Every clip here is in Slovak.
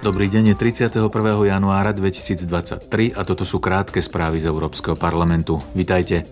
Dobrý deň, je 31. januára 2023 a toto sú krátke správy z Európskeho parlamentu. Vitajte.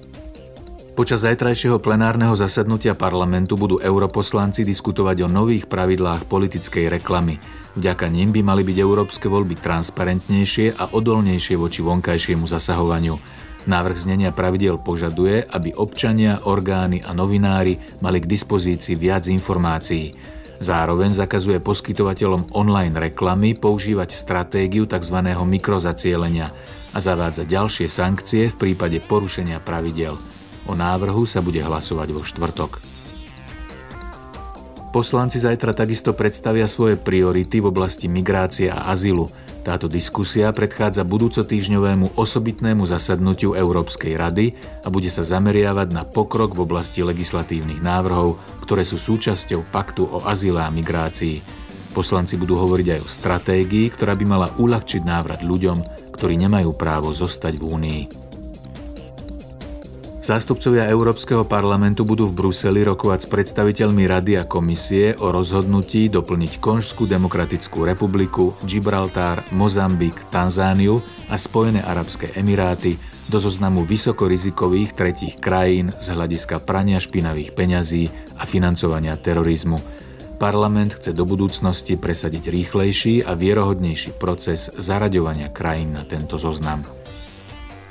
Počas zajtrajšieho plenárneho zasadnutia parlamentu budú europoslanci diskutovať o nových pravidlách politickej reklamy. Vďaka nim by mali byť európske voľby transparentnejšie a odolnejšie voči vonkajšiemu zasahovaniu. Návrh znenia pravidel požaduje, aby občania, orgány a novinári mali k dispozícii viac informácií. Zároveň zakazuje poskytovateľom online reklamy používať stratégiu tzv. mikrozacielenia a zavádza ďalšie sankcie v prípade porušenia pravidel. O návrhu sa bude hlasovať vo štvrtok. Poslanci zajtra takisto predstavia svoje priority v oblasti migrácie a azylu. Táto diskusia predchádza budúcotýžňovému osobitnému zasadnutiu Európskej rady a bude sa zameriavať na pokrok v oblasti legislatívnych návrhov, ktoré sú súčasťou paktu o azyle a migrácii. Poslanci budú hovoriť aj o stratégii, ktorá by mala uľahčiť návrat ľuďom, ktorí nemajú právo zostať v Únii. Zástupcovia Európskeho parlamentu budú v Bruseli rokovať s predstaviteľmi Rady a komisie o rozhodnutí doplniť Konžskú demokratickú republiku, Gibraltár, Mozambik, Tanzániu a Spojené arabské emiráty do zoznamu vysokorizikových tretích krajín z hľadiska prania špinavých peňazí a financovania terorizmu. Parlament chce do budúcnosti presadiť rýchlejší a vierohodnejší proces zaraďovania krajín na tento zoznam.